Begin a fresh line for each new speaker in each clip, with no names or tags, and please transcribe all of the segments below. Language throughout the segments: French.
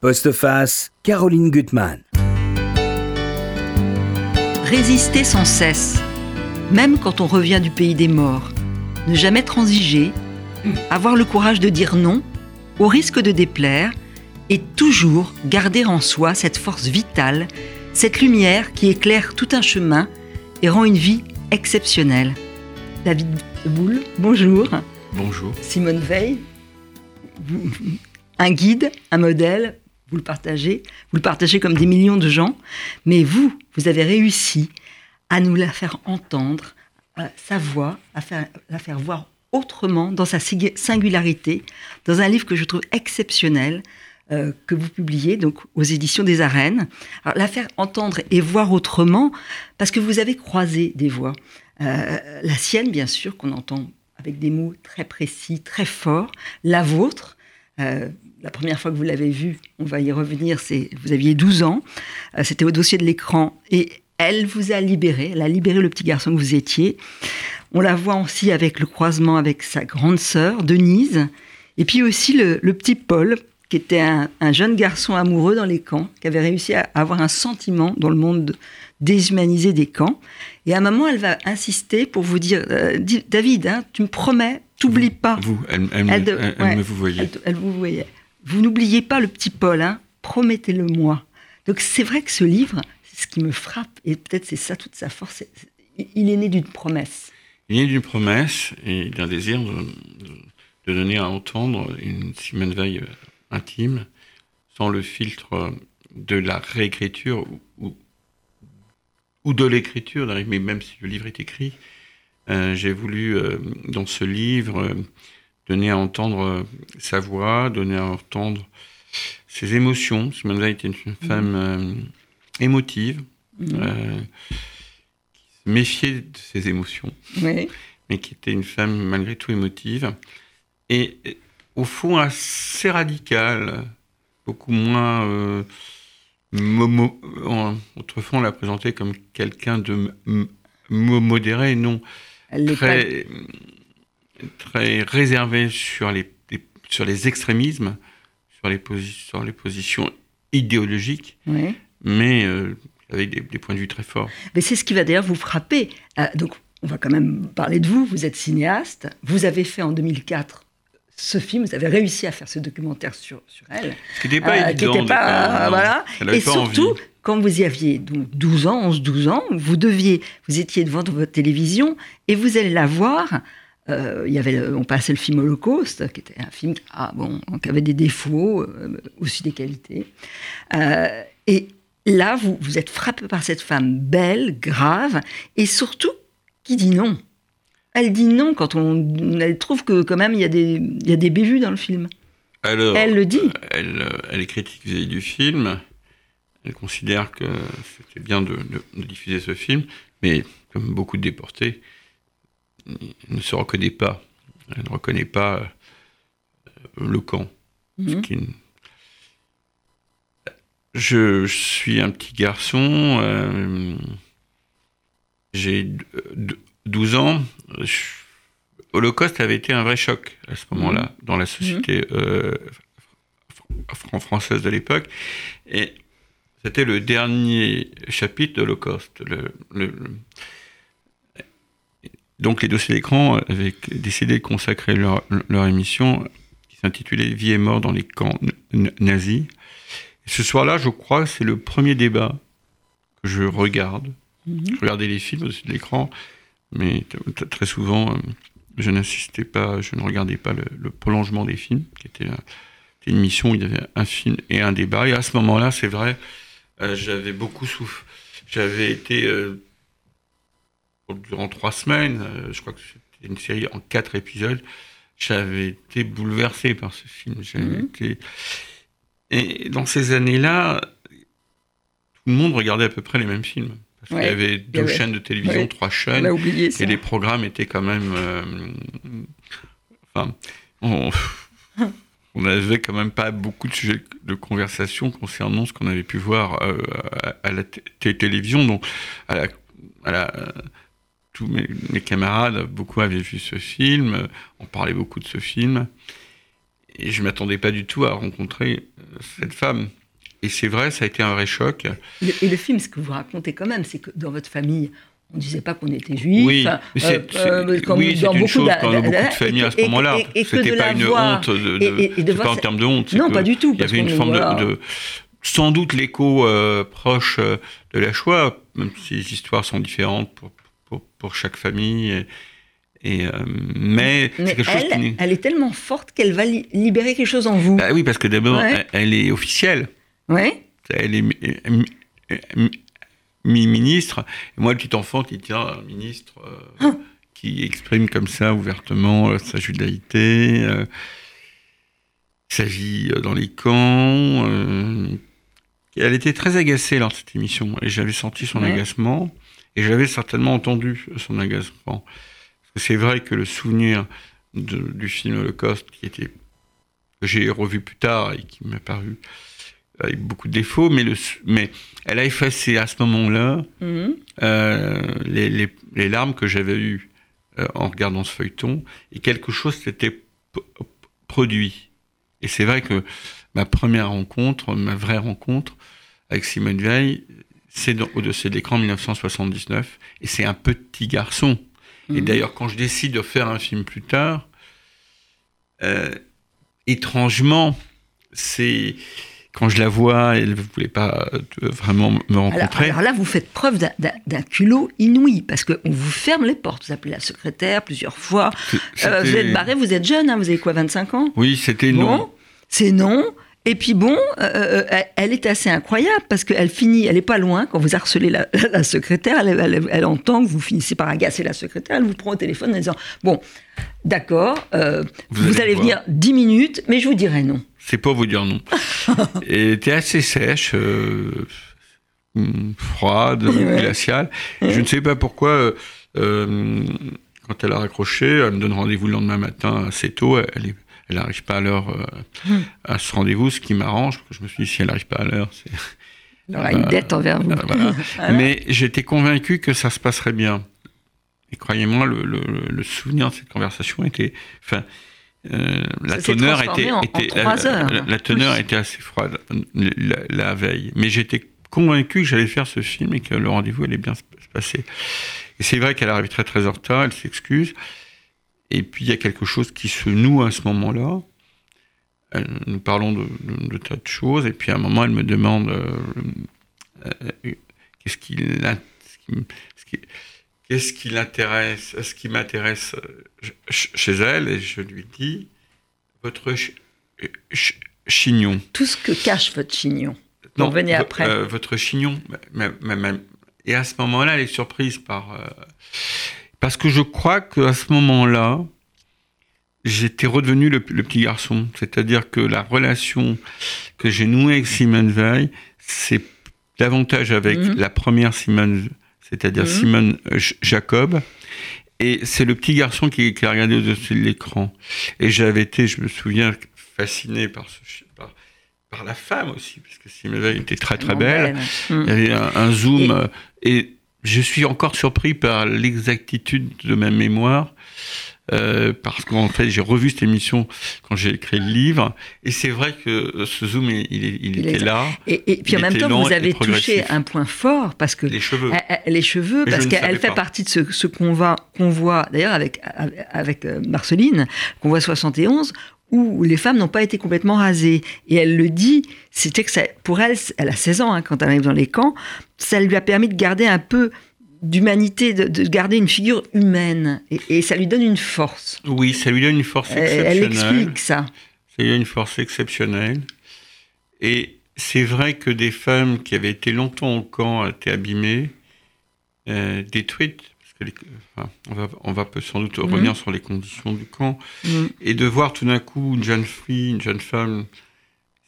Postface, Caroline Gutmann.
Résister sans cesse, même quand on revient du pays des morts. Ne jamais transiger, avoir le courage de dire non, au risque de déplaire, et toujours garder en soi cette force vitale, cette lumière qui éclaire tout un chemin et rend une vie exceptionnelle. David Boule, bonjour.
Bonjour.
Simone Veil, un guide, un modèle, vous le partagez, vous le partagez comme des millions de gens, mais vous, vous avez réussi à nous la faire entendre, sa voix, à la faire voir autrement dans sa singularité, dans un livre que je trouve exceptionnel, euh, que vous publiez donc aux éditions des Arènes. La faire entendre et voir autrement, parce que vous avez croisé des voix. Euh, la sienne, bien sûr, qu'on entend avec des mots très précis, très forts. La vôtre, euh, la première fois que vous l'avez vue, on va y revenir, c'est vous aviez 12 ans, c'était au dossier de l'écran, et elle vous a libéré, elle a libéré le petit garçon que vous étiez. On la voit aussi avec le croisement avec sa grande sœur, Denise, et puis aussi le, le petit Paul, qui était un, jeune garçon amoureux dans les camps, qui avait réussi à avoir un sentiment dans le monde déshumanisé des camps. Et à un moment, elle va insister pour vous dire, euh, David, hein, tu me promets, t'oublies pas.
Vous, elle, me vous voyait.
Elle, vous voyait. Vous n'oubliez pas le petit Paul, hein, promettez-le moi. Donc c'est vrai que ce livre, c'est ce qui me frappe, et peut-être c'est ça toute sa force, il est né d'une promesse.
Il est né d'une promesse et d'un désir de, donner à entendre une Simone Veil euh, intime, sans le filtre de la réécriture ou, de l'écriture, mais même si le livre est écrit, euh, j'ai voulu, euh, dans ce livre, donner à entendre sa voix, donner à entendre ses émotions. Simone Veil était une femme émotive, qui se méfiait de ses émotions, mais qui était une femme malgré tout émotive. Et au fond assez radical, beaucoup moins. Euh, autrefois, on l'a présenté comme quelqu'un de modéré, non. Très, très réservé sur les, sur les extrémismes, sur les, sur les positions idéologiques, mais euh, avec des, points de vue très forts.
Mais c'est ce qui va d'ailleurs vous frapper. Euh, donc, on va quand même parler de vous. Vous êtes cinéaste. Vous avez fait en 2004 ce film, vous avez réussi à faire ce documentaire sur, sur elle.
Ce qui n'était pas euh, évident. Pas,
voilà. Et surtout, quand vous y aviez donc 12 ans, 11-12 ans, vous deviez, vous étiez devant votre télévision et vous allez la voir. Euh, il y avait, on passait le film Holocauste, qui était un film ah, bon, qui avait des défauts, euh, aussi des qualités. et là, vous, vous êtes frappé par cette femme belle, grave, et surtout qui dit non. Elle dit non quand on. Elle trouve que quand même il y a des, il y a des bévues dans le film. elle le dit.
Elle, elle est critique vis-à-vis du film. Elle considère que c'était bien de, diffuser ce film, mais comme beaucoup de déportés, ne se reconnaît pas. Elle ne reconnaît pas euh, le camp. Mhm. je, suis un petit garçon. Euh, j'ai 12 ans, Holocauste avait été un vrai choc à ce moment-là mmh. dans la société mmh. euh, française de l'époque. Et c'était le dernier chapitre de l'Holocauste. Donc les dossiers d'écran avaient décidé de consacrer leur, émission qui s'intitulait Vie et mort dans les camps nazis. ce soir-là, je crois, c'est le premier débat que je regarde. Mmh. Je regardais les films de l'écran mais très souvent, euh, je n'assistais pas, je ne regardais pas le, prolongement des films, qui était, une mission où il y avait un film et un débat. Et à ce moment-là, c'est vrai, euh, j'avais beaucoup souffert. J'avais été, euh, durant trois semaines, je crois que c'était une série en quatre épisodes, j'avais été bouleversé par ce film. Mmh. Été... Et dans ces années-là, tout le monde regardait à peu près les mêmes films. Parce qu'il y avait deux chaînes de télévision, trois chaînes. et les programmes étaient quand même. Euh, enfin, on, on n'avait quand même pas beaucoup de sujets de conversation concernant ce qu'on avait pu voir euh, à, la télévision. Donc, à la, tous mes, mes, camarades, beaucoup avaient vu ce film, on parlait beaucoup de ce film. et je m'attendais pas du tout à rencontrer euh, cette femme. Et c'est vrai, ça a été un vrai choc.
Le- Et le film, ce que vous racontez quand même, c'est que dans votre famille, on ne disait pas qu'on était juif.
Oui,
euh,
c'est
euh,
oui,
dans
une
beaucoup
chose
d'a-
quand on a beaucoup de familles à ce moment-là. C'était
de
pas une honte, de, de-
de
pas en termes de honte.
Non, pas du tout,
Il y avait une forme de,
voilà.
de- sans doute l'écho euh, proche euh, de la Shoah, même si les histoires sont différentes pour, pour, pour chaque famille. Et, et, euh, mais
Mais
c'est quelque chose qui
elle, est tellement forte qu'elle va li- libérer quelque chose en vous.
Bah oui, parce que d'abord,
Ouais.
elle, elle est officielle.
Ouais.
Elle est mi- mi- mi- mi-ministre. Et moi, le petit enfant qui tient un ministre euh,
Ah.
qui exprime comme ça ouvertement euh, sa judaïté, euh, sa vie euh, dans les camps. euh, elle était très agacée lors de cette émission et j'avais senti son
Ouais.
agacement et j'avais certainement entendu son agacement. C'est vrai que le souvenir de- du film Holocauste qui était que j'ai revu plus tard et qui m'a paru avec beaucoup de défauts, mais, le, mais elle a effacé à ce moment-là
Mhm.
euh, les, les- les larmes que j'avais eues euh, en regardant ce feuilleton, et quelque chose s'était produit. Et c'est vrai que ma première rencontre, ma vraie rencontre avec Simone Veil, c'est dans- au dossier d'écran 1979, et c'est un petit garçon. Et
Mhm.
d'ailleurs, quand je décide de faire un film plus tard, euh, étrangement, c'est quand je la vois, elle ne voulait pas euh, vraiment me rencontrer.
alors là, vous faites preuve d'un- culot inouï, parce qu'on vous ferme les portes. Vous appelez la secrétaire plusieurs fois. Euh, vous êtes barré, vous êtes jeune, hein, vous avez quoi, 25 ans?
Oui, c'était
Bon,
non.
c'est non. Et puis bon, euh, euh, elle- est assez incroyable parce qu'elle finit, elle est pas loin quand vous harcelez la, la secrétaire, elle, elle- elle entend que vous finissez par agacer la secrétaire, elle vous prend au téléphone en disant bon, d'accord, euh,
Vous
vous,
allez
venir 10 minutes, mais je vous dirai non.
C'est pas vous dire non. Elle était assez sèche, euh, hum, froide,
Ouais.
glaciale. Je ne sais pas pourquoi, quand elle a raccroché, elle me donne rendez-vous le lendemain matin assez tôt. Elle est- elle n'arrive pas à l'heure euh,
Hum.
à ce rendez-vous, ce qui m'arrange. parce que Je me suis dit, si elle n'arrive pas à l'heure, c'est.
Elle aura une dette envers vous.
Euh, voilà.
Voilà.
Mais j'étais convaincu que ça se passerait bien. Et croyez-moi, le, le- le souvenir de cette conversation était. Enfin, euh, la teneur était.
en-
la,
heures.
la- la teneur
Oui.
était assez froide la, la veille. Mais j'étais convaincu que j'allais faire ce film et que le rendez-vous allait bien se se passer. Et c'est vrai qu'elle arrive très très en retard, elle s'excuse. Et puis il y a quelque chose qui se noue à ce moment-là. Euh, Nous parlons de, de- de tas de choses. Et puis à un moment, elle me demande euh, euh, qu'est-ce qui ce qui m- ce qui- qu'est-ce qui l'intéresse, ce qui m'intéresse ch- chez elle? Et je lui dis votre ch- ch- chignon.
Tout ce que cache votre chignon. Vous revenez
vo-
après.
euh, votre chignon. et à ce moment-là, elle est surprise par. Parce que je crois qu'à ce moment-là, j'étais redevenu le, le petit garçon. C'est-à-dire que la relation que j'ai nouée avec Simone Veil, c'est davantage avec
Mhm.
la première Simone, c'est-à-dire
Mhm.
Simone euh, Jacob. Et c'est le petit garçon qui, qui a regardé au-dessus de l'écran. Et j'avais été, je me souviens, fasciné par, ce, par, par la femme aussi, parce que Simone Veil était très très belle.
Hum.
Il y avait un, un zoom.
Et-
euh, Et, je suis encore surpris par l'exactitude de ma mémoire. euh, parce qu'en fait, j'ai revu cette émission quand j'ai écrit le livre. Et c'est vrai que ce zoom, il, il- il
Il
était là.
Et, et puis en même temps,
lent
vous avez touché un point fort parce que
Les cheveux.
Elle- elle- les cheveux,
Mais
parce qu'elle fait
pas.
partie de ce, ce convoi, convoi d'ailleurs avec, avec, euh, Marceline, convoi 71, où les femmes n'ont pas été complètement rasées. Et elle le dit, c'était que ça, pour elle, elle a 16 ans hein, quand elle arrive dans les camps, ça lui a permis de garder un peu d'humanité, de, de garder une figure humaine. Et, et ça lui donne une force.
Oui, ça lui donne une force
Elle, elle
exceptionnelle.
explique ça.
Ça lui donne une force exceptionnelle. Et c'est vrai que des femmes qui avaient été longtemps au camp étaient abîmées, euh, détruites. Les- enfin, on, va, on va peut sans doute
Mhm.
revenir sur les conditions du camp.
Mm.
Et de voir tout d'un coup une jeune fille, une jeune femme.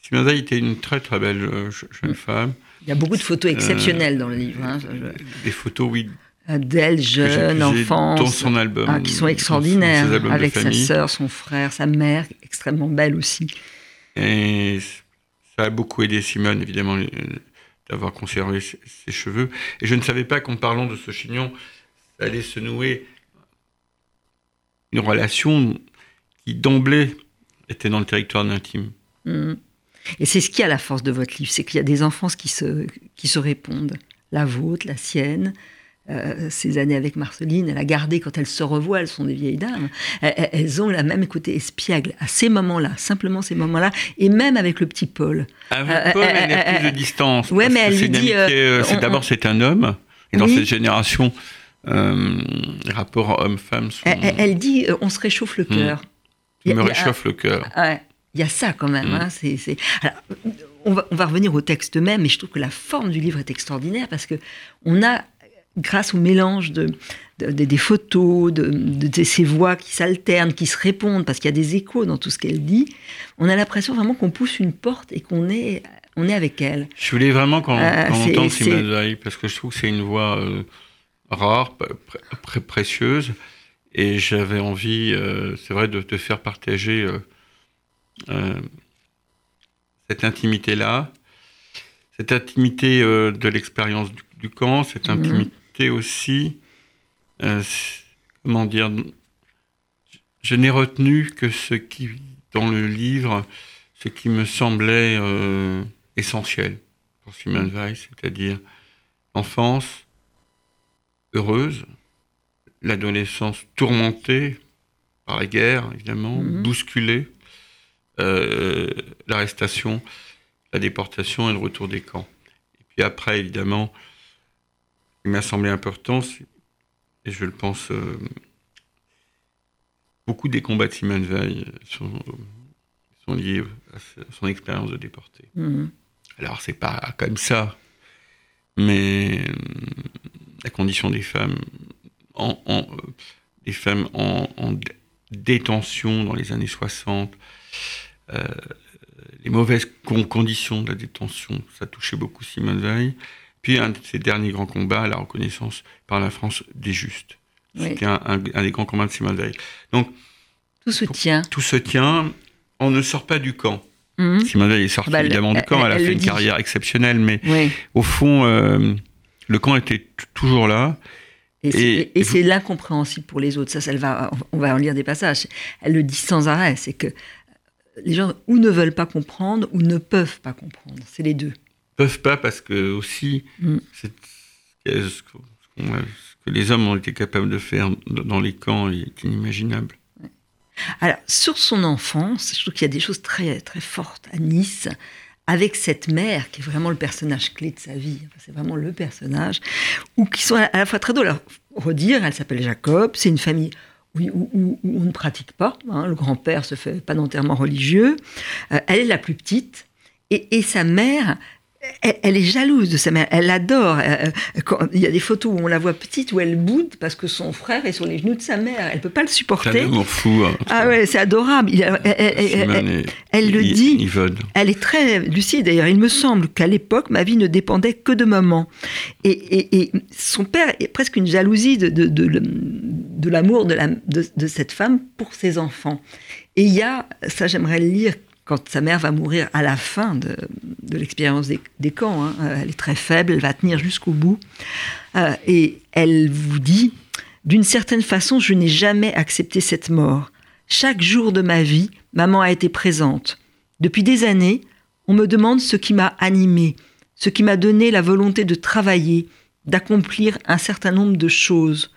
Simone Veil était une très très belle euh, je- jeune
Mm.
femme.
Il y a beaucoup de photos exceptionnelles dans le livre. hein. Je-
Des photos, oui,
D'elle, jeune,
puisées dans son album.
Ah, qui sont
son-
extraordinaires, avec sa sœur, son frère, sa mère, extrêmement belle aussi.
Et ça a beaucoup aidé Simone, évidemment, euh, d'avoir conservé ses, ses cheveux. Et je ne savais pas qu'en parlant de ce chignon, se nouer une relation qui d'emblée était dans le territoire de l'intime.
Mhm. Et c'est ce qui a la force de votre livre, c'est qu'il y a des enfances qui se, qui se répondent. La vôtre, la sienne, euh, ces années avec Marceline, elle a gardé quand elles se revoient, elles sont des vieilles dames, elles, elles ont la même côté espiègle à ces moments-là, simplement ces moments-là, et même avec le petit Paul.
Avec
Euh,
Paul,
euh,
elle a
euh,
plus de distance.
ouais, mais elle lui dit, euh,
euh, c'est d'abord c'est un homme, et dans
Oui.
cette génération, euh, les rapports hommes-femmes sont,
Elle, dit, euh, on se réchauffe le cœur. Il y a-
me
a-
réchauffent le cœur.
Ouais, il y a ça quand même.
Mm.
hein, Alors, on, va, on va revenir au texte même, mais je trouve que la forme du livre est extraordinaire parce que on a, grâce au mélange de, de- de- des photos, de, ces voix qui s'alternent, qui se répondent, parce qu'il y a des échos dans tout ce qu'elle dit, on a l'impression vraiment qu'on pousse une porte et qu'on est, on est avec elle.
Je voulais vraiment qu'on
Euh, c'est-
entende Simone parce que je trouve que c'est une voix euh, rare, pr- pr- et j'avais envie, euh, c'est vrai, de te faire partager euh, euh, cette intimité-là, cette intimité de l'expérience du, du camp, cette
Mhm.
intimité aussi, comment dire, je n'ai retenu que ce qui, dans le livre, ce qui me semblait essentiel pour Simone Weil, c'est-à-dire l'enfance heureuse, l'adolescence tourmentée par la guerre, évidemment,
Mhm.
bousculée, euh, l'arrestation, la déportation et le retour des camps. Et puis après, évidemment, il m'a semblé important, et je le pense, euh, beaucoup des combats de Simone Veil sont, sont liés à son expérience de déporté.
Mhm.
Alors, c'est pas comme ça, mais la condition des femmes, en, en- euh, des femmes en, en dé- détention dans les années 60, euh, les mauvaises con- conditions de la détention, ça touchait beaucoup Simone Veil. Puis un de ses derniers grands combats, la reconnaissance par la France des justes.
Oui.
C'était un, un- un des grands combats de Simone Veil.
Tout se tient.
Tout se tient, on ne sort pas du camp.
Mhm.
Simone Veil est sortie
Bah, elle-
évidemment du camp, elle, a
elle
fait une
dit.
carrière exceptionnelle, mais
Oui.
au fond, euh, le camp était toujours là.
Et, c'est-
Et-
et- l'incompréhensible pour les autres. Ça, ça elle va, on va en lire des passages. Elle le dit sans arrêt. C'est que les gens ou ne veulent pas comprendre ou ne peuvent pas comprendre. C'est les deux.
peuvent pas parce que aussi
Mm.
c'est ce que les hommes ont été capables de faire dans les camps est inimaginable.
Alors, sur son enfance, je trouve qu'il y a des choses très, très fortes à Nice, avec cette mère qui est vraiment le personnage clé de sa vie. C'est vraiment le personnage, ou qui sont à la fois très drôles. Redire, elle s'appelle Jacob, c'est une famille où on ne pratique pas. hein. le grand-père se fait pas d'enterrement religieux. Euh, elle est la plus petite, et, et sa mère. Elle, elle est jalouse de sa mère, elle l'adore. Euh, euh, Il y a des photos où on la voit petite, où elle boude parce que son frère est sur les genoux de sa mère. Elle peut pas le
C'est un
supporter.
amour fou. hein,
Ah ouais, c'est adorable. Il elle, le dit.
Yvonne.
elle est très lucide d'ailleurs. Il me semble qu'à l'époque, ma vie ne dépendait que de maman. Et, et- et son père est presque une jalousie de, de, de, de l'amour de, la- de, de cette femme pour ses enfants. Et il y a, ça j'aimerais le lire, quand sa mère va mourir à la fin de, l'expérience des, des camps. hein. Euh, Elle est très faible, elle va tenir jusqu'au bout. Euh, et elle vous dit, d'une certaine façon, je n'ai jamais accepté cette mort. Chaque jour de ma vie, maman a été présente. Depuis des années, on me demande ce qui m'a animée, ce qui m'a donné la volonté de travailler, d'accomplir un certain nombre de choses.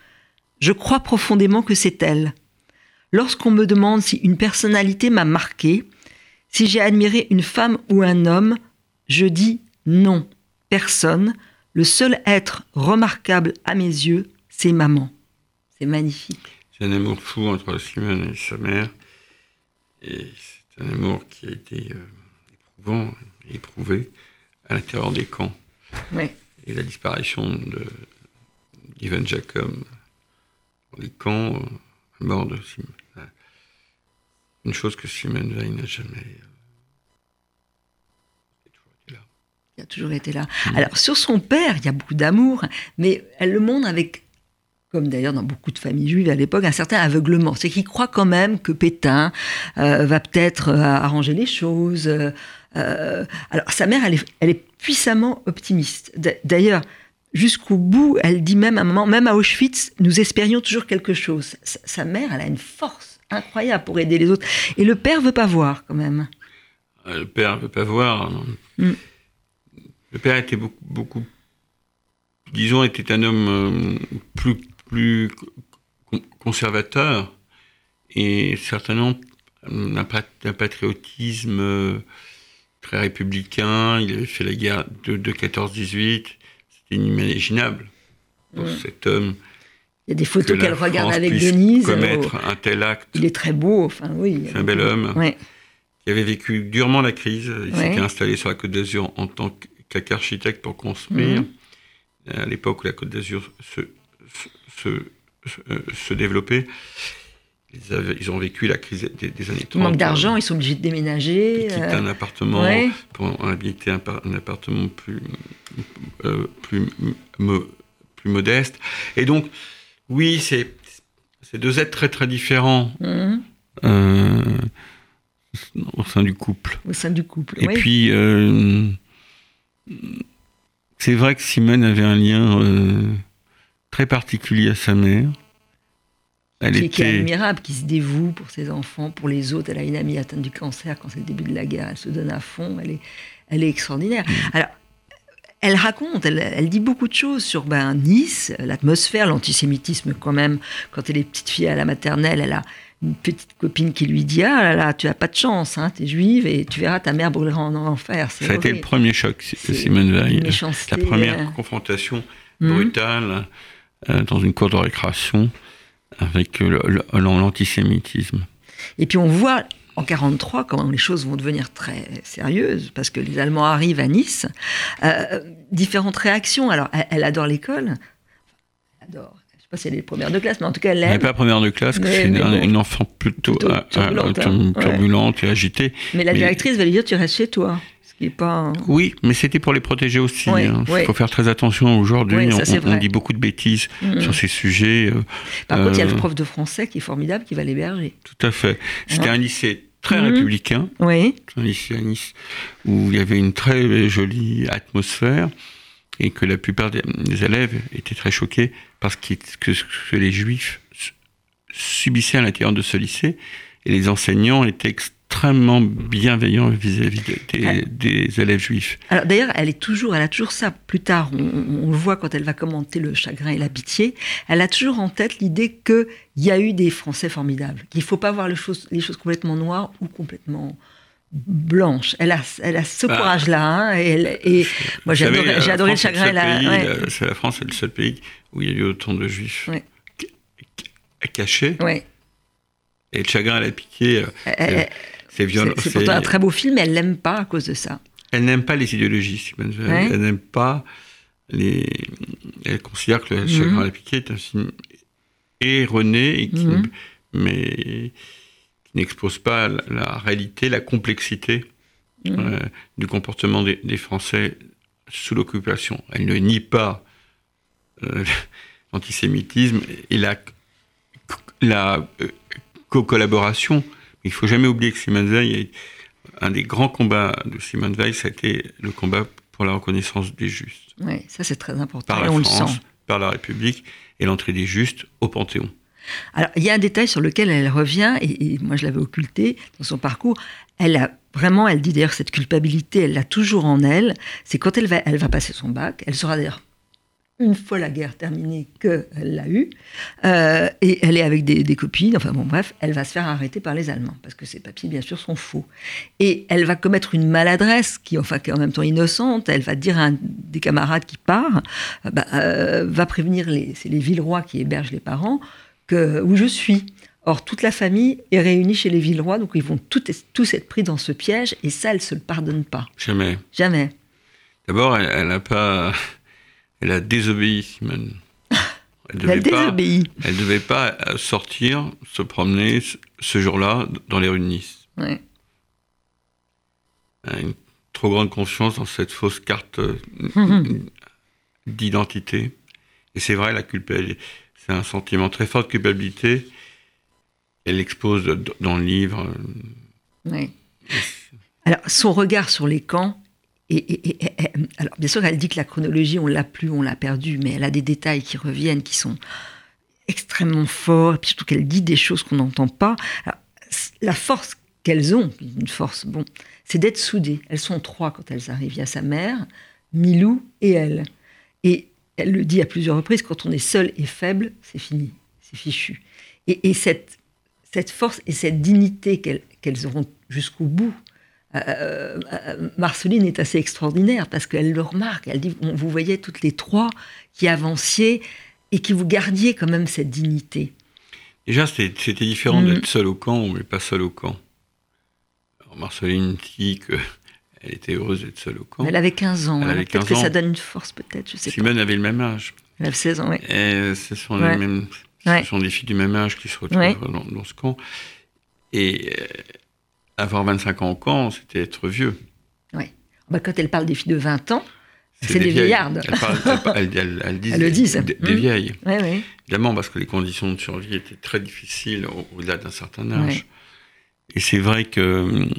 Je crois profondément que c'est elle. Lorsqu'on me demande si une personnalité m'a marqué, si j'ai admiré une femme ou un homme, je dis non, personne. Le seul être remarquable à mes yeux, c'est maman. C'est magnifique.
C'est un amour fou entre Simone et sa mère. Et c'est un amour qui a été euh, éprouvant éprouvé à l'intérieur des camps.
Ouais.
Et la disparition de d'Ivan Jacob dans les camps, euh, à mort de Simone. Une chose que Simone Veil n'a jamais. euh.
Il a toujours été là. Alors, sur son père, il y a beaucoup d'amour, mais elle le montre avec, comme d'ailleurs dans beaucoup de familles juives à l'époque, un certain aveuglement. C'est qu'il croit quand même que Pétain euh, va peut-être euh, arranger les choses. euh, euh, alors, sa mère, elle est, elle est puissamment optimiste. D'ailleurs, jusqu'au bout, elle dit même à un moment, même à Auschwitz, nous espérions toujours quelque chose. Sa, sa mère, elle a une force incroyable pour aider les autres. Et le père veut pas voir quand même.
Euh, Le père ne veut pas voir.
Mm.
Le père était beaucoup, beaucoup, disons, était un homme euh, plus, plus con- conservateur et certainement d'un pat- d'un patriotisme euh, très républicain. Il avait fait la guerre de, de 14-18. C'était inimaginable pour
Mm.
cet homme
Il y a des photos qu'elle regarde avec Denise.
commettre
Oh,
un tel acte.
il est très beau. Enfin, oui.
C'est un bel homme.
Ouais.
qui avait vécu durement la crise. Il
Ouais.
s'était installé sur la Côte d'Azur en tant qu'architecte pour construire.
Mhm.
À l'époque où la Côte d'Azur se, se, se, euh, se développait, ils, avaient- ils ont vécu la crise des, des années 30.
Il manque d'argent, ils sont obligés de déménager.
Ils quittent
euh,
un appartement
ouais.
pour habiter un, par- un appartement plus, euh, plus, mo- plus modeste. Et donc, oui, c'est c'est deux êtres très très différents
mhm,
euh, au sein du couple.
au sein du couple.
Et
oui.
puis, euh, c'est vrai que Simone avait un lien euh, très particulier à sa mère. Elle
qui, qui est
était.
admirable, qui se dévoue pour ses enfants, pour les autres. Elle a une amie atteinte du cancer quand c'est le début de la guerre. Elle se donne à fond. Elle est, elle est extraordinaire.
Mm.
Alors, elle raconte, elle, elle dit beaucoup de choses sur ben, Nice, l'atmosphère, l'antisémitisme quand même. Quand elle est petite fille à la maternelle, elle a une petite copine qui lui dit Ah là là, tu as pas de chance, hein, tu es juive et tu verras ta mère brûlera en enfer.
Ça a été le premier choc Simone Veil. La première
euh.
confrontation
Mhm.
brutale euh, dans une cour de récréation avec l'antisémitisme.
Et puis on voit en 43 comment les choses vont devenir très sérieuses parce que les Allemands arrivent à Nice. Euh, différentes réactions. Alors elle, elle adore l'école. Elle adore. Je sais pas si elle est première de classe, mais en tout cas elle
Elle n'est pas première de classe, c'est
bon.
une enfant plutôt,
Plutôt
euh, euh,
turbulente, hein. Ouais.
turbulente et agitée.
Mais la
mais-
directrice va lui dire tu restes chez toi. Ce qui est pas.
Oui, mais c'était pour les protéger aussi.
Oui,
hein. Il
oui.
faut faire très attention aujourd'hui.
Oui,
on, dit beaucoup de bêtises
Mhm.
sur ces sujets. euh,
Par contre, il y a le prof de français qui est formidable qui va l'héberger.
tout à fait. C'était
Ouais.
un lycée très
Mhm.
républicain,
Oui.
à Nice, où il y avait une très jolie atmosphère et que la plupart des, élèves étaient très choqués parce que, que les juifs su- subissaient à l'intérieur de ce lycée et les enseignants étaient extrêmement bienveillants vis-à-vis des, des-
Ouais.
des élèves juifs.
Alors d'ailleurs, elle est toujours, elle a toujours ça. Plus tard, on, on le voit quand elle va commenter le chagrin et la pitié. Elle a toujours en tête l'idée qu'il y a eu des Français formidables. Qu'il ne faut pas voir les choses, les choses complètement noires ou complètement blanches. Elle a, elle a ce
Bah,
courage-là. hein, et, elle- et moi, j'ai adoré, adoré le chagrin ouais.
la- C'est la France, c'est le seul pays où il y a eu autant de juifs
Ouais.
ca- ca- cachés.
Ouais.
Et le chagrin euh,
Elle-
c'est violent.
Pourtant un très beau film, mais elle l'aime pas à cause de ça.
Elle n'aime pas les idéologies, Veil.
Ouais.
Elle n'aime pas les. Elle considère que le
Mhm.
chagrin et la est un film erroné, et qui,
Mhm.
mais qui n'expose pas la, la réalité, la complexité euh, du comportement des, des Français sous l'occupation. Elle ne nie pas euh, l'antisémitisme et la, la euh, co-collaboration. Il faut jamais oublier que Simone Veil, est- un des grands combats de Simone Veil, ça a été le combat pour la reconnaissance des justes
Ouais, ça c'est très important.
par la
on
France,
le sent.
par la République et l'entrée des justes au Panthéon.
Alors, il y a un détail sur lequel elle revient, et, et moi je l'avais occulté dans son parcours. Elle a vraiment, elle dit d'ailleurs cette culpabilité, elle l'a toujours en elle. C'est quand elle va, elle va passer son bac, elle sera d'ailleurs une fois la guerre terminée qu'elle l'a eu, euh, et elle est avec des, des copines, enfin bon bref, elle va se faire arrêter par les Allemands, parce que ses papiers bien sûr sont faux. Et elle va commettre une maladresse qui, enfin, qui est en même temps innocente, elle va dire à un des camarades qui part, euh, bah, euh, va prévenir, les, c'est les Villeroy qui hébergent les parents, que, où je suis. Or, toute la famille est réunie chez les Villeroy, donc ils vont tout- tous être pris dans ce piège, et ça, elle ne se le pardonne pas.
Jamais.
Jamais.
D'abord, elle, elle a pas, elle a désobéi, Simone. Elle
Elle
devait pas,
désobéit.
elle devait pas euh, sortir, se promener ce- jour-là dans les rues de Nice.
Ouais.
Elle a Une trop grande confiance dans cette fausse carte euh, d'identité. Et c'est vrai, la culpabilité, c'est un sentiment très fort de culpabilité. Elle expose dans le livre. euh,
Ouais. Alors, son regard sur les camps, alors bien sûr, elle dit que la chronologie, on l'a plus, on l'a perdu, mais elle a des détails qui reviennent, qui sont extrêmement fort, et puis surtout qu'elle dit des choses qu'on n'entend pas. la force qu'elles ont, une force, bon, c'est d'être soudées. Elles sont trois quand elles arrivent. Il y a sa mère, Milou et elle. Et elle le dit à plusieurs reprises, quand on est seul et faible, c'est fini, c'est fichu. Et, cette force et cette dignité qu'elles auront jusqu'au bout, euh, euh, Marceline est assez extraordinaire parce qu'elle le remarque. Elle dit Vous voyez toutes les trois qui avanciez et qui vous gardiez quand même cette dignité.
Déjà, c'était différent mm. d'être seul au camp ou pas seul au camp. Alors Marceline dit qu'elle était heureuse d'être seule au camp.
Elle avait 15 ans. Elle 15 que ça donne une force, peut-être. Je sais
Simone avait le même âge.
Elle avait 16 ans, oui.
Et ce sont, les mêmes, ce sont des filles du même âge qui se retrouvent dans, ce camp. Et euh, avoir 25 ans au camp, c'était être vieux.
Oui. Bah, quand elle parle des filles de 20 ans, c'est des, vieillardes.
Elle, elle, dit
le disent.
Des, mmh. vieilles. Oui, oui. Évidemment, parce que les conditions de survie étaient très difficiles au-delà d'un certain âge. Et c'est vrai que hum,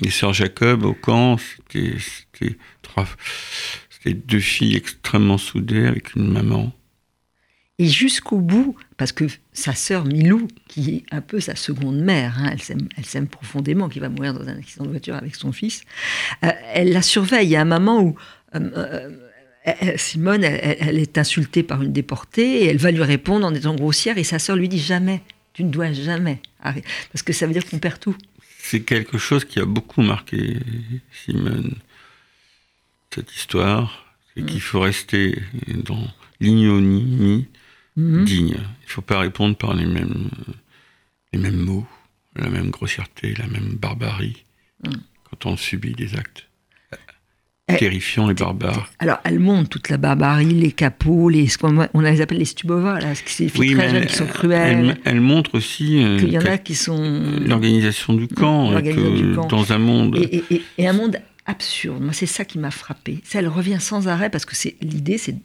les sœurs Jacob au camp, c'était deux filles extrêmement soudées avec une maman.
Et jusqu'au bout, parce que sa sœur Milou, qui est un peu sa seconde mère, hein, elle s'aime profondément, qui va mourir dans un accident de voiture avec son fils, euh, elle la surveille. Il y a un moment où euh, euh, Simone, elle, est insultée par une déportée, et elle va lui répondre en étant grossière, et sa sœur lui dit jamais, tu ne dois jamais arrêter, parce que ça veut dire qu'on perd tout.
C'est quelque chose qui a beaucoup marqué Simone, cette histoire, c'est qu'il faut rester dans l'ignominie Mhm. digne. Il ne faut pas répondre par les mêmes, les mêmes mots, la même grossièreté, la même barbarie, mhm. quand on subit des actes eh, terrifiants et barbares.
Alors, elle montre toute la barbarie, les capots, les, on les appelle les stubovas, là, ces filles très jeunes qui sont cruelles.
Elle, montre aussi
euh, qu'il y en a qui sont
l'organisation du camp, du camp. dans un monde
et, un monde absurde. Moi, c'est ça qui m'a frappé. Ça, elle revient sans arrêt parce que c'est l'idée, c'est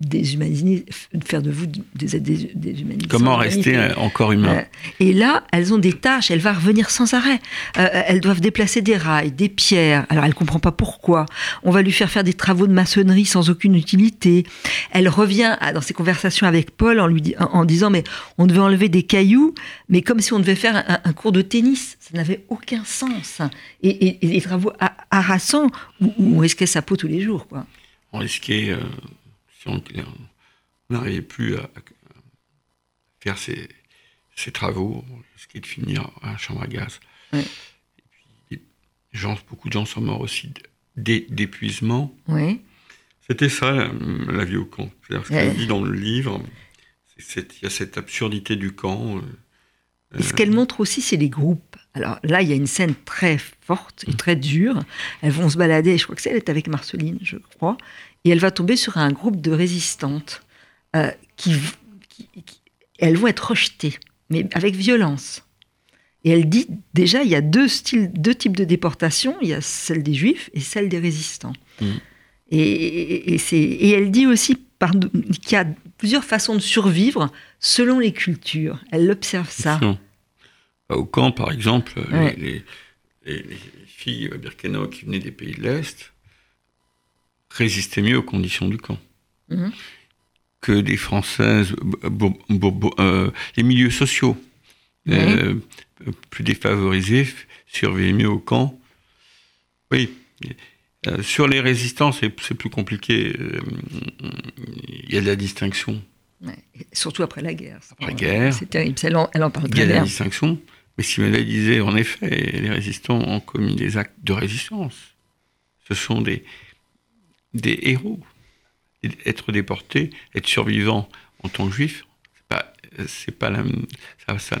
déshumaniser, faire de vous des, des,
Comment rester euh, encore humain? Euh,
Et là, elles ont des tâches, elles vont revenir sans arrêt. Euh, elles doivent déplacer des rails, des pierres. Alors, elle ne comprend pas pourquoi. On va lui faire faire des travaux de maçonnerie sans aucune utilité. Elle revient dans ses conversations avec Paul en, lui en, disant, mais on devait enlever des cailloux, mais comme si on devait faire un, cours de tennis. Ça n'avait aucun sens. Et, les travaux harassants où, on risquait sa peau tous les jours. Quoi.
On risquait on n'arrivait plus à, faire ses, travaux, ce qui est de finir à la chambre à gaz. Et puis, gens, beaucoup de gens sont morts aussi d'épuisement. C'était ça, la, vie au camp. Ce qu'elle dit dans le livre, il y a cette absurdité du camp.
Et ce qu'elle montre aussi, c'est les groupes. Alors là, il y a une scène très forte et mm. très dure. Elles vont se balader, je crois que c'est elle est avec Marceline, je crois, et elle va tomber sur un groupe de résistantes euh, qui, elles vont être rejetées, mais avec violence. Et elle dit déjà, il y a deux styles, deux types de déportation. Il y a celle des juifs et celle des résistants. Mm. Et, et, elle dit aussi qu'il y a plusieurs façons de survivre selon les cultures. Elle observe ça.
Au camp, par exemple, les, les, filles birkénois qui venaient des pays de l'Est, résistaient mieux aux conditions du camp. Mhm. Que des Françaises, euh, les milieux sociaux, euh, plus défavorisés, survivaient mieux au camp. Oui. Euh, sur les résistants, c'est plus compliqué. Il y a de la distinction.
surtout après la guerre.
Après la guerre.
C'est terrible. Elle en, elle en parle
Il y a de la distinction. Mais Simone disait, en effet, les résistants ont commis des actes de résistance. Ce sont des, des héros. Être déporté, être survivant en tant que juif, c'est pas, pas, la, ça,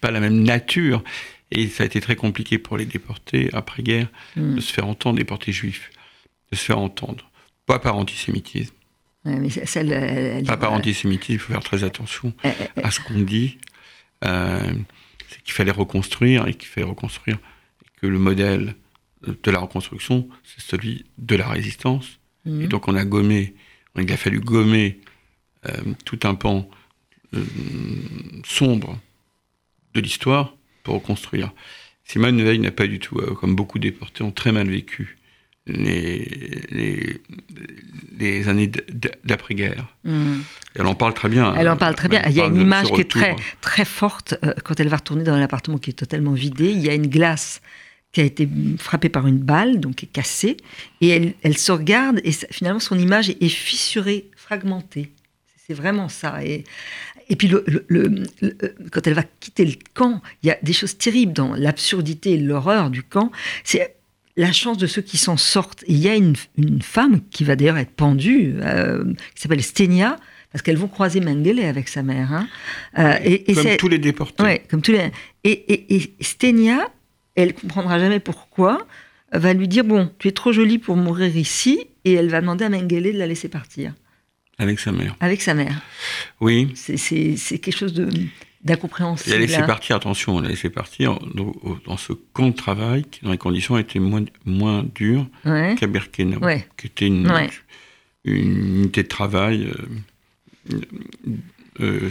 pas la même nature. Et ça a été très compliqué pour les déportés après-guerre hmm. de se faire entendre, déportés juifs, de se faire entendre. Pas par antisémitisme. pas par antisémitisme, il faut faire très attention eh, eh. à ce qu'on dit. Euh, c'est qu'il fallait reconstruire et qu'il fallait reconstruire. Et que le modèle de la reconstruction, c'est celui de la résistance et mhm. donc on a gommé, il a fallu gommer euh, tout un pan euh, sombre de l'histoire pour reconstruire. Simone Veil n'a pas du tout, euh, comme beaucoup déportés, ont très mal vécu les, années d'après-guerre. Mmh. Elle en parle très bien.
Elle en parle très bien. Il y a une image qui est très, très forte quand elle va retourner dans l'appartement qui est totalement vidé. Il y a une glace qui a été frappée par une balle, donc est cassée, et elle, elle se regarde et finalement son image est, fissurée, fragmentée. C'est vraiment ça. Et, et puis le, le, quand elle va quitter le camp, il y a des choses terribles dans l'absurdité et l'horreur du camp. C'est la chance de ceux qui s'en sortent. il y a une, une, femme qui va d'ailleurs être pendue, euh, qui s'appelle Stenia, parce qu'elles vont croiser Mengele avec sa mère. Hein.
Euh, et, comme tous les déportés.
Ouais, comme tous les. Et, et, Stenia, elle comprendra jamais pourquoi, va lui dire bon, tu es trop jolie pour mourir ici, et elle va demander à Mengele de la laisser partir.
Avec sa mère.
Avec sa mère.
Oui.
C'est quelque chose de d'incompréhensible.
Et elle laissé partir, attention, elle a laissé partir dans, ce camp de travail qui, dans les conditions, était moins, moins dures qu'à Birkenau, qui était une, unité de travail euh, euh,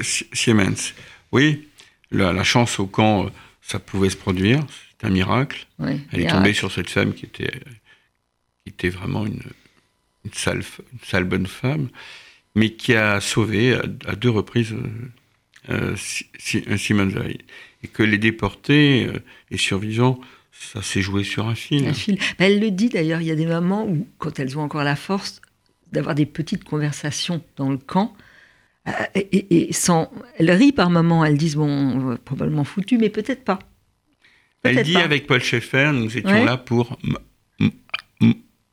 Siemens. Oui, la, chance au camp, ça pouvait se produire, c'est un miracle. Elle est tombée sur cette femme qui était, qui était vraiment une, une, sale, une sale bonne femme, mais qui a sauvé à, deux reprises euh, euh Simone Veil. Et que les déportés euh, et survivants, ça s'est joué sur un fil. Un fil.
elle le dit d'ailleurs, il y a des moments où, quand elles ont encore la force, d'avoir des petites conversations dans le camp. Euh, et, sans, elle rit par moments, elles disent bon, probablement foutu, mais peut-être pas.
elle dit avec Paul Schaeffer, nous étions là pour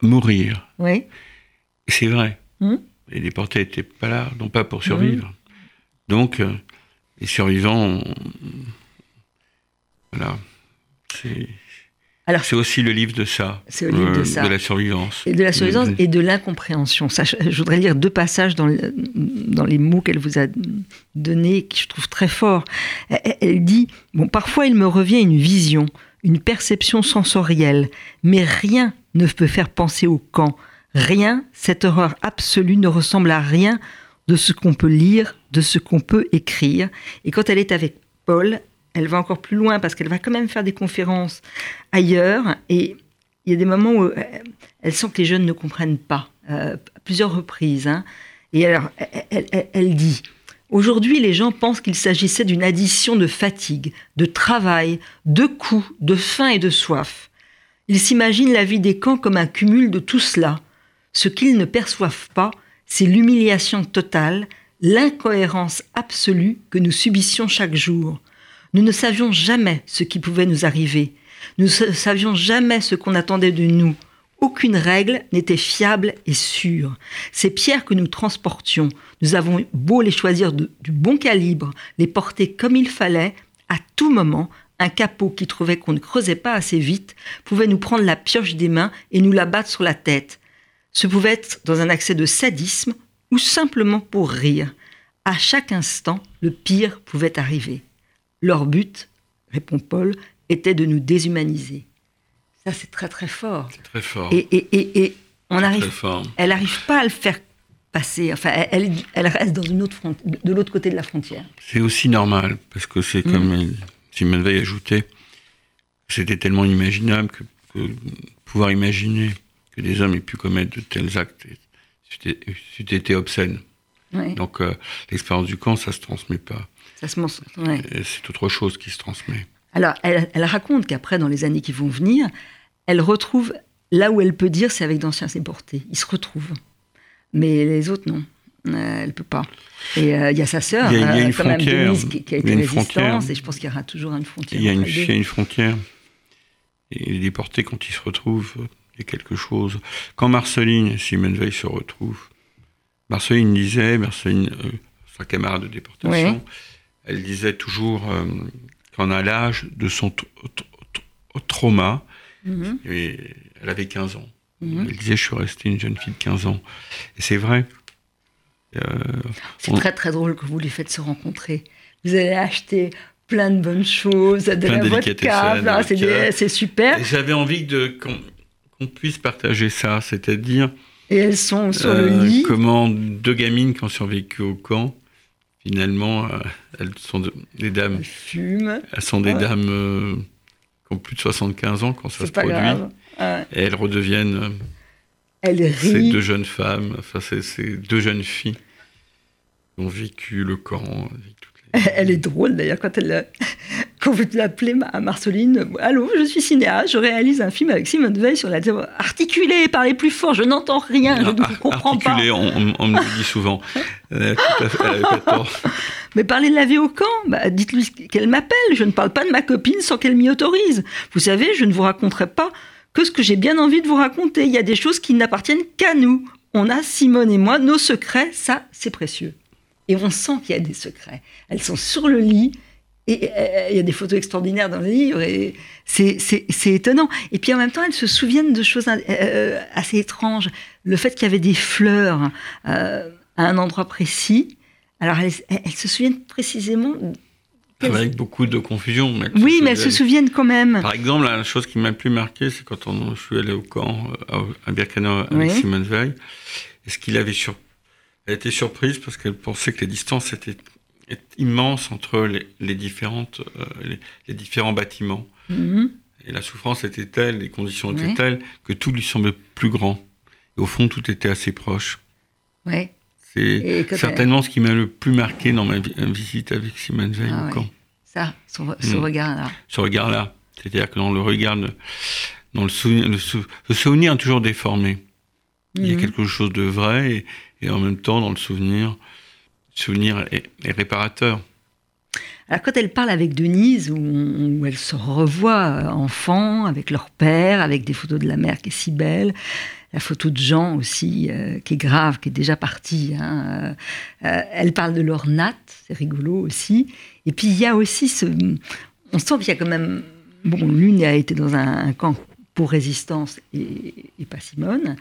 mourir.
Oui.
C'est vrai. Hum? Les déportés n'étaient pas là, non pas pour survivre. Hum. Donc, euh, les survivants, voilà, c'est alors, c'est aussi le livre de ça. C'est le livre de euh, ça. De la survivance.
Et de la survivance et de l'incompréhension. Je voudrais lire deux passages dans, dans les mots qu'elle vous a donnés, que je trouve très forts. Elle dit Bon, parfois il me revient une vision, une perception sensorielle, mais rien ne peut faire penser au camp. Rien, cette horreur absolue ne ressemble à rien de ce qu'on peut lire, de ce qu'on peut écrire. Et quand elle est avec Paul, elle va encore plus loin parce qu'elle va quand même faire des conférences ailleurs et il y a des moments où euh, elle sent que les jeunes ne comprennent pas, euh, à plusieurs reprises. Hein. Et alors, elle, dit Aujourd'hui, les gens pensent qu'il s'agissait d'une addition de fatigue, de travail, de coups, de faim et de soif. Ils s'imaginent la vie des camps comme un cumul de tout cela. Ce qu'ils ne perçoivent pas, c'est l'humiliation totale, l'incohérence absolue que nous subissions chaque jour. Nous ne savions jamais ce qui pouvait nous arriver. Nous ne savions jamais ce qu'on attendait de nous. Aucune règle n'était fiable et sûre. Ces pierres que nous transportions, nous avons beau les choisir du bon calibre, les porter comme il fallait, à tout moment, un capot qui trouvait qu'on ne creusait pas assez vite pouvait nous prendre la pioche des mains et nous la battre sur la tête. Ce pouvait être dans un accès de sadisme ou simplement pour rire. À chaque instant, le pire pouvait arriver. Leur but, répond Paul, était de nous déshumaniser. Ça, c'est très très fort.
Très fort.
Et, et, et, on arrive, elle n'arrive pas à le faire passer. Enfin, elle, elle reste dans une autre de l'autre côté de la frontière.
C'est aussi normal, parce que c'est comme mm. Simone Veil ajoutait, c'était tellement inimaginable que, pouvoir imaginer que des hommes aient pu commettre de tels actes, c'était obscène. Donc, euh, l'expérience du camp, ça se transmet pas. C'est autre chose qui se transmet.
Alors, elle, raconte qu'après, dans les années qui vont venir, elle retrouve là où elle peut dire c'est avec d'anciens déportés. Ils se retrouvent. Mais les autres, non. Euh, elle ne peut pas. Et euh, il y a sa sœur,
il y a, une quand même, Denise,
qui, a été résistance, et je pense qu'il y aura toujours une frontière.
Il y a une, une frontière. Et les déportés, quand ils se retrouvent, il y a quelque chose. Quand Marceline et Simone Veil se retrouvent, Marceline disait, Marceline, euh, sa camarade de déportation, elle disait toujours euh, qu'en a l'âge de son trauma, mhm. et elle avait 15 ans. Mhm. Elle disait, je suis restée une jeune fille de 15 ans. Et c'est vrai.
Euh, c'est très très drôle que vous les faites se rencontrer. Vous allez acheter plein de bonnes choses, de la vodka, c'est super.
J'avais envie de qu'on puisse partager ça, c'est-à-dire...
Et elles sont sur le euh, lit.
Comment deux gamines qui ont survécu au camp finalement, euh, elles sont des dames.
Elles fument.
Elles sont des dames euh, qui ont plus de 75 ans quand ça se produit. Et elles redeviennent.
Elle
Ces deux jeunes femmes, enfin, ces deux jeunes filles qui ont vécu le toutes les-
Elle est drôle d'ailleurs quand elle quand vous l'appelez à Marceline. Allô, je suis cinéaste, je réalise un film avec Simone Veil sur la articulez, parlez plus fort, je n'entends rien, je ne vous comprends pas.
articulé, on, me le dit souvent. Euh, tout à fait.
Mais parlez de la vie au camp, bah, dites-lui qu'elle m'appelle. Je ne parle pas de ma copine sans qu'elle m'y autorise. Vous savez, je ne vous raconterai pas que ce que j'ai bien envie de vous raconter. Il y a des choses qui n'appartiennent qu'à nous. On a, Simone et moi, nos secrets, ça, c'est précieux. Et on sent qu'il y a des secrets. Elles sont sur le lit. Et euh, il y a des photos extraordinaires dans le livre, et c'est- étonnant. Et puis en même temps, elles se souviennent de choses euh, assez étranges. Le fait qu'il y avait des fleurs euh, à un endroit précis. Alors elles, elles se souviennent précisément.
Avec beaucoup de confusion. mais
Oui, mais elles se
souviennent.
quand même.
Par exemple, la chose qui m'a le plus marqué, c'est quand on, je suis allé au camp euh, à Birkenau avec
Oui.
Simone Veil. Est-ce qu'il avait sur... Elle était surprise parce qu'elle pensait que les distances étaient, étaient immenses entre les, les différentes, euh, les, les différents bâtiments.
Mhm.
Et la souffrance était telle, les conditions étaient telles, que tout lui semblait plus grand. Et au fond, tout était assez proche.
Ouais.
C'est certainement ce qui m'a le plus marqué dans ma vi- visite avec Simone Veil
Ah
au
ouais.
camp.
Ça, ce, ce
Mm.
regard-là.
ce regard-là. C'est-à-dire que dans le regard, de- dans le souvenir, le, sou- le souvenir est toujours déformé. Il y a
Mhm.
quelque chose de vrai et, et en même temps, dans le souvenir, le souvenir est, est réparateur.
Alors quand elle parle avec Denise, où, où elle se revoit euh, enfant, avec leur père, avec des photos de la mère qui est si belle, la photo de Jean aussi, euh, qui est grave, qui est déjà partie. hein, euh, euh, elle parle de leur natte, c'est rigolo aussi. Et puis il y a aussi ce... On sent qu'il y a quand même... Bon, l'une a été dans un, un camp pour résistance et, et pas Simone.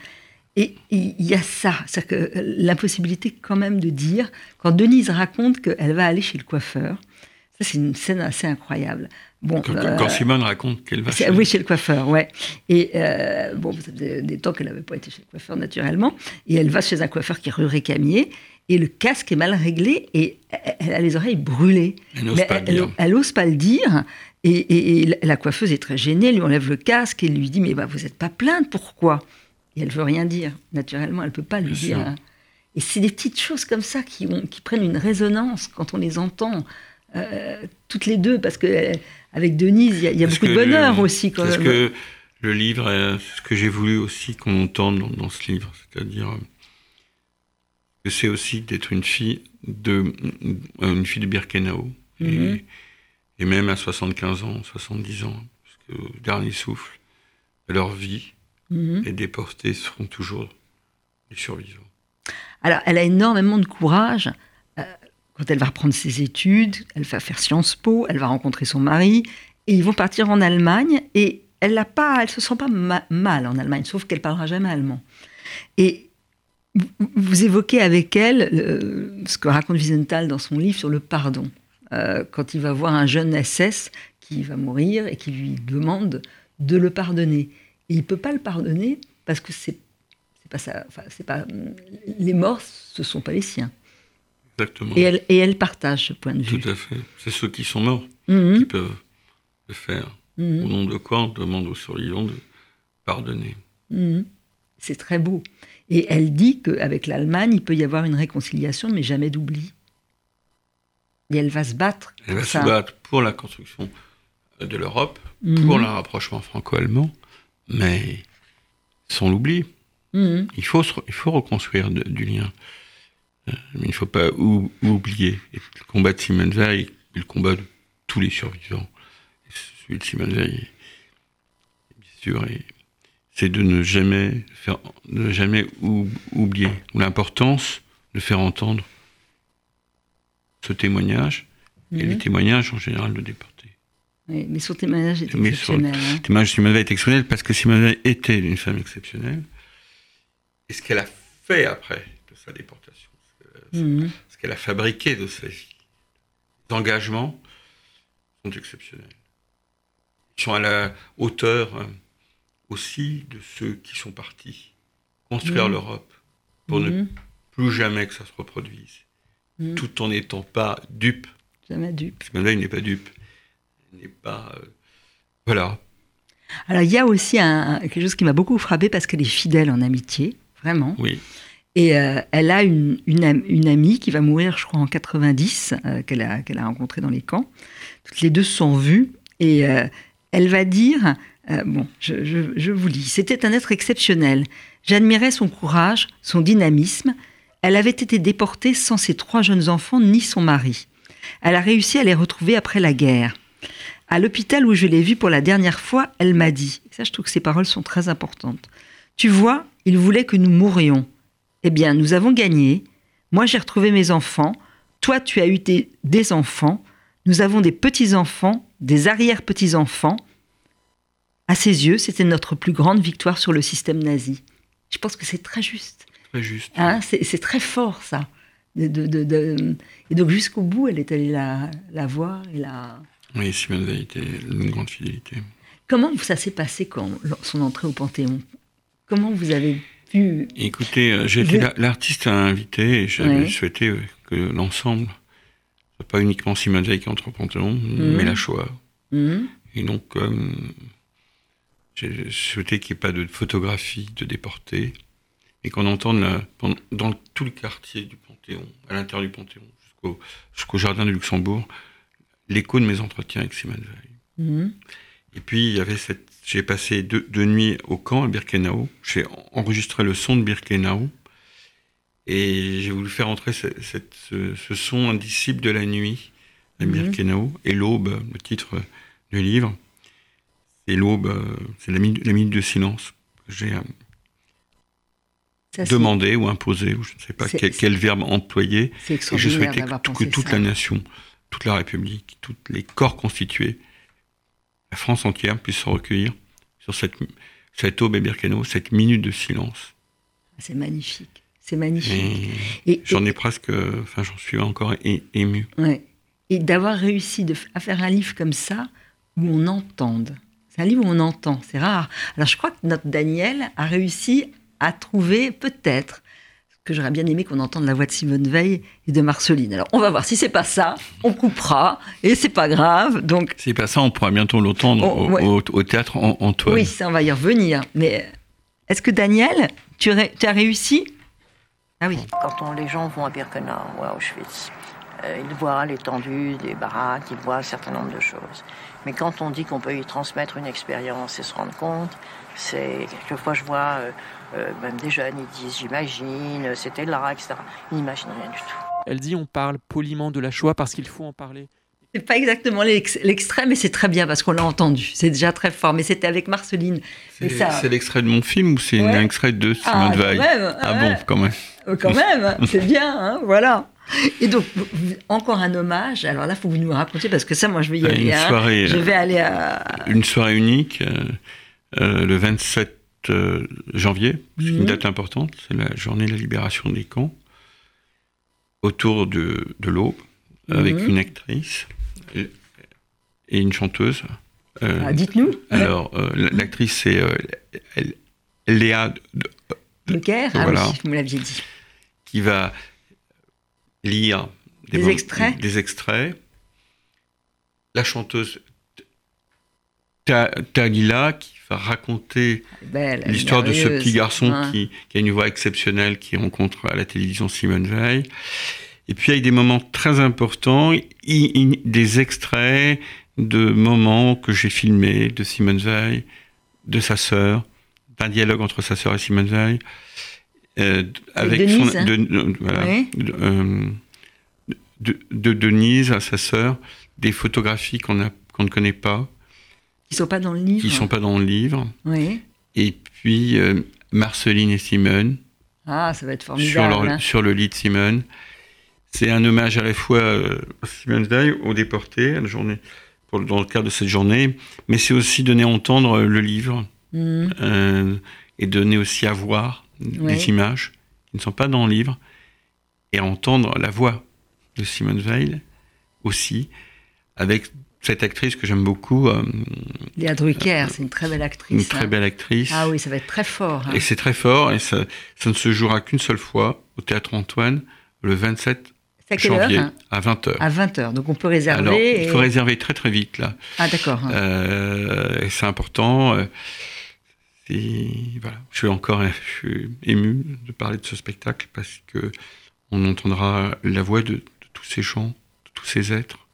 Et il y a ça, c'est-à-dire que l'impossibilité quand même de dire, quand Denise raconte qu'elle va aller chez le coiffeur, ça c'est une scène assez incroyable. Bon,
Quand,
euh,
quand Simone raconte qu'elle va
c'est-
chez
oui, chez le coiffeur, ouais. Et euh, bon, ça faisait des temps qu'elle n'avait pas été chez le coiffeur, naturellement. Et elle va chez un coiffeur qui est rue Récamier, et le casque est mal réglé, et elle- elle a les oreilles brûlées.
Elle n'ose pas le
elle,
dire.
elle ose pas le dire. Et, et- et la coiffeuse est très gênée, elle lui enlève le casque et lui dit Mais bah, vous n'êtes pas plainte, pourquoi? Et elle veut rien dire. Naturellement, elle peut pas
Bien
dire.
sûr.
hein. Et c'est des petites choses comme ça qui, ont, qui prennent une résonance quand on les entend. euh, toutes les deux, parce que euh, avec Denise, il y a, y a beaucoup de
le-
bonheur aussi. Quand
Parce
même.
que le livre, euh, c'est ce que j'ai voulu aussi qu'on entende dans, dans ce livre, c'est-à-dire euh, que c'est aussi d'être une fille de euh, une fille de Birkenau
Mhm.
et, et même à 75 ans, 70 ans, parce que au dernier souffle, leur vie,
Mhm.
les déportés seront toujours les survivants.
Alors, elle a énormément de courage. euh, quand elle va reprendre ses études, elle va faire Sciences Po, elle va rencontrer son mari, et ils vont partir en Allemagne. Et elle ne pas, elle se sent pas ma- mal en Allemagne, sauf qu'elle parlera jamais allemand. Et vous- vous évoquez avec elle euh, ce que raconte Wiesenthal dans son livre sur le pardon. Euh, quand il va voir un jeune SS qui va mourir et qui lui demande de le pardonner. Et il peut pas le pardonner parce que c'est pas ça. Enfin, c'est pas les morts, ce sont pas les siens.
Exactement.
Et elle et elle partage ce point de vue.
Tout à fait. C'est ceux qui sont morts
Mhm,
qui peuvent le faire.
mhm,
Au nom de quoi on demande aux survivants de pardonner.
mhm. C'est très beau. Et elle dit qu'avec l'Allemagne, il peut y avoir une réconciliation, mais jamais d'oubli. Et elle va se battre.
Elle va se battre pour la construction de l'Europe, pour le rapprochement franco-allemand, mais sans l'oubli.
mhm.
Il faut, se- il faut reconstruire de- du lien. Euh, mais il ne faut pas ou- oublier. Et le combat de Simone Veil est le combat de tous les survivants. Et celui de Simone Veil, bien sûr, c'est de ne jamais, faire, de ne jamais ou- oublier l'importance de faire entendre ce témoignage et les
Mhm.
témoignages en général de déportés.
Oui, mais son témoignage est
Mais
exceptionnel. hein.
Le témoignage de Simone Veil est exceptionnel parce que Simone Veil était une femme exceptionnelle. Et ce qu'elle a fait après de sa déportation, ce
Mhm.
ce qu'elle a fabriqué de sa vie, les engagements sont exceptionnels. Ils sont à la hauteur hein, aussi de ceux qui sont partis construire
Mhm.
l'Europe pour ne
Mhm.
plus jamais que ça se reproduise,
Mhm.
tout en n'étant pas dupe.
Jamais dupe.
Simone Veil n'est pas dupe. N'est pas. euh, voilà.
Alors, il y a aussi un- quelque chose qui m'a beaucoup frappé parce qu'elle est fidèle en amitié. vraiment.
Oui.
Et euh, elle a une, une, am- une amie qui va mourir, je crois, en 90, euh, qu'elle a, qu'elle a rencontrée dans les camps. Toutes les deux sont vues. Et euh, elle va dire, bon, je, je- je vous lis, c'était un être exceptionnel. J'admirais son courage, son dynamisme. Elle avait été déportée sans ses trois jeunes enfants ni son mari. Elle a réussi à les retrouver après la guerre. À l'hôpital où je l'ai vue pour la dernière fois, elle m'a dit, ça je trouve que ces paroles sont très importantes, Tu vois, il voulait que nous mourions. Eh bien, nous avons gagné. Moi, j'ai retrouvé mes enfants. Toi, tu as eu des enfants. Nous avons des petits-enfants, des arrière-petits-enfants. À ses yeux, c'était notre plus grande victoire sur le système nazi. Je pense que c'est très juste.
Très juste.
Hein, c'est très fort, ça. De- de- de- de- Et donc, jusqu'au bout, elle est allée la, la voir et la...
Oui, Simone Veil était une grande fidélité.
Comment ça s'est passé quand son entrée au Panthéon? Comment vous avez pu...
Écoutez, euh,
Vous-
la- l'artiste à inviter et j'avais souhaité euh, que l'ensemble, pas uniquement Simone Veil qui entre au Panthéon,
Mhm.
mais la Shoah.
Hmm
Et donc, euh, j'ai souhaité qu'il n'y ait pas de photographie de déportés, et qu'on entende la- dans tout le quartier du Panthéon, à l'intérieur du Panthéon, jusqu'au jusqu'au jardin du Luxembourg, l'écho de mes entretiens avec Simone Veil.
Hmm
Et puis, il y avait cette. J'ai passé deux, deux nuits au camp à Birkenau. J'ai enregistré le son de Birkenau. Et j'ai voulu faire entrer ce, cette- ce- ce son indicible de la nuit à
Mhm.
Birkenau. Et l'aube, le titre du livre, c'est l'aube, euh, c'est la minute, la minute de silence j'ai euh, demandé ou imposé, ou je ne sais pas quel, quel verbe employer. Et je souhaitais que, toute
ça.
la nation, toute la République, tous les corps constitués, la France entière puisse se recueillir sur cette, cette aube et Birkenau, cette minute de silence.
C'est magnifique. C'est magnifique.
J'en ai presque, enfin j'en suis encore ému.
et- ouais. Et d'avoir réussi de, à faire un livre comme ça, où on entende. C'est un livre où on entend, c'est rare. Alors je crois que notre Daniel a réussi à trouver peut-être que j'aurais bien aimé qu'on entende la voix de Simone Veil et de Marceline. Alors on va voir si c'est pas ça, on coupera et c'est pas grave. Donc
C'est pas ça, on pourra bientôt l'entendre
Oh,
au,
ouais.
au- au théâtre An- Antoine.
oui, ça on va y revenir. Mais est-ce que Daniel, tu, ré- tu as réussi? Ah oui.
Quand on- les gens vont à Birkenau ou à Auschwitz, euh, ils voient l'étendue des baraques, ils voient un certain nombre de choses. Mais quand on dit qu'on peut y transmettre une expérience et se rendre compte, c'est quelquefois je vois euh, euh, même des jeunes, ils disent j'imagine, c'était là, etc. Ils n'imaginent rien du tout.
Elle dit on parle poliment de la Shoah parce qu'il faut en parler.
C'est pas exactement l'ex- l'extrait, mais c'est très bien parce qu'on l'a entendu. C'est déjà très fort. Mais c'était avec Marceline.
C'est
ça-
l'extrait de mon film ou c'est
Ouais.
un extrait de Simone
Ah, quand
Veil?
même,
Ah
ouais.
bon, quand même.
Euh, Quand même, c'est bien, hein, voilà. Et donc, encore un hommage. Alors là, il faut que vous nous racontiez parce que ça, moi, je vais y
Euh,
aller.
une
hein.
soirée,
Je
euh,
vais aller à.
une soirée unique euh, euh, le 27 euh, janvier, c'est
Mhm.
une date importante, c'est la journée de la libération des camps, autour de, de l'aube, avec
Mhm.
une actrice et, et une chanteuse. Euh,
Ah, Dites-nous.
alors, euh, l'actrice, c'est euh, Léa de-
Caire Ah
voilà.
oui, vous me l'aviez dit.
qui va lire
Des extraits
des extraits. La chanteuse Ta- Talila qui va raconter l'histoire de ce petit garçon qui, qui a une voix exceptionnelle, qui rencontre à la télévision Simone Veil. Et puis avec des moments très importants, des extraits de moments que j'ai filmés de Simone Veil, de sa sœur, d'un dialogue entre sa sœur et Simone Veil, euh, avec
Denise,
son,
hein.
de, de- voilà,
Oui.
de, euh, de- de Denise à sa sœur, des photographies qu'on a- qu'on ne connaît pas,
Qui sont pas dans le livre.
qui sont pas dans le livre.
Oui.
Et puis euh, Marceline et Simone
Ah, ça va être
sur,
formidable.
leur-
hein.
sur le lit de Simone. C'est un hommage à la fois euh, à Simone Veil, aux déportés, à la journée, pour, dans le cadre de cette journée, mais c'est aussi donner à entendre euh, le livre euh, et donner aussi à voir
Ouais.
des images qui ne sont pas dans le livre et à entendre la voix de Simone Veil aussi, avec cette actrice que j'aime beaucoup, euh,
Léa Drucker, c'est une très belle actrice.
une très
hein.
belle actrice.
Ah oui, ça va être très fort. hein.
Et c'est très fort, et ça, ça ne se jouera qu'une seule fois au Théâtre Antoine, le 27
C'est à quelle
janvier,
heure hein
à 20h.
À 20h. Donc on peut réserver.
Alors, il faut réserver très très vite, là.
Ah d'accord.
Euh, et c'est important. euh, voilà, je suis encore je suis ému de parler de ce spectacle parce que on entendra la voix de, de tous ces gens, de tous ces êtres.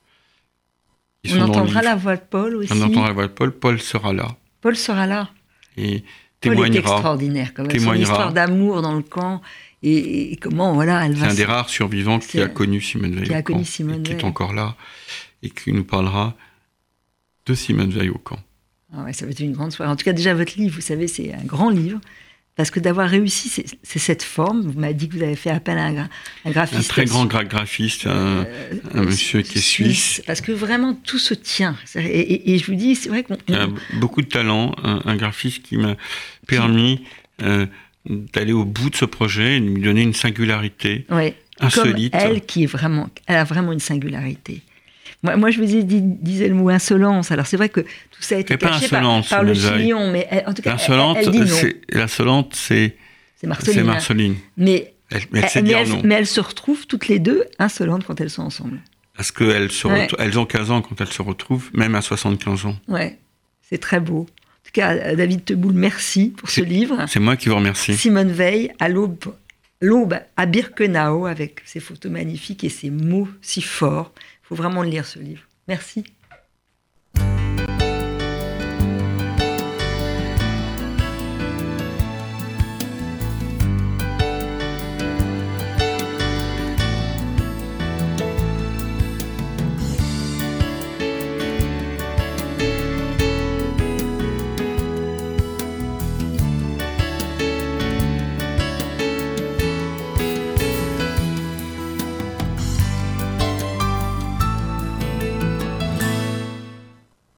On entendra la voix de Paul aussi.
On entendra la voix de Paul. Paul sera là
Paul sera là.
et
Paul est
témoignera.
extraordinaire quand même. Son
témoignera.
histoire d'amour dans le camp et, et comment voilà elle
C'est un des rares survivants qui a connu Simone Veil
qui a connu Simone
et qui
Veil.
est encore là et qui nous parlera de Simone Veil au camp.
Ah ouais, ça va être une grande soirée. En tout cas, déjà, votre livre, vous savez, c'est un grand livre. Parce que d'avoir réussi, c'est cette forme. Vous m'avez dit que vous avez fait appel à un, gra- un
Un
graphiste.
très grand gra- graphiste, un,
euh,
un monsieur qui est suisse,
Parce que vraiment, tout se tient. Et, et- et je vous dis, c'est vrai qu'on.
a beaucoup de talent, un, un graphiste qui m'a permis euh, d'aller au bout de ce projet et de lui donner une singularité
Ouais. Comme
insolite.
elle, qui est vraiment, elle a vraiment une singularité. Moi, moi je vous ai dit, disais le mot insolence. Alors c'est vrai que tout ça a été
pas
caché par, le chignon, mais elle- en tout cas, elle, dit non.
c'est l'insolente, c'est
C'est Marceline.
c'est
hein. Mais,
Elle, mais
mais, elles,
non.
mais elles se retrouvent toutes les deux insolentes quand elles sont ensemble.
Parce qu'elles
Ouais.
elles ont 15 ans quand elles se retrouvent, même à 75 ans.
Ouais, c'est très beau. En tout cas, David Teboul, merci pour ce livre.
C'est moi qui vous remercie.
Simone Veil, à l'aube, l'aube à Birkenau, avec ses photos magnifiques et ses mots si forts. Faut vraiment lire ce livre. Merci.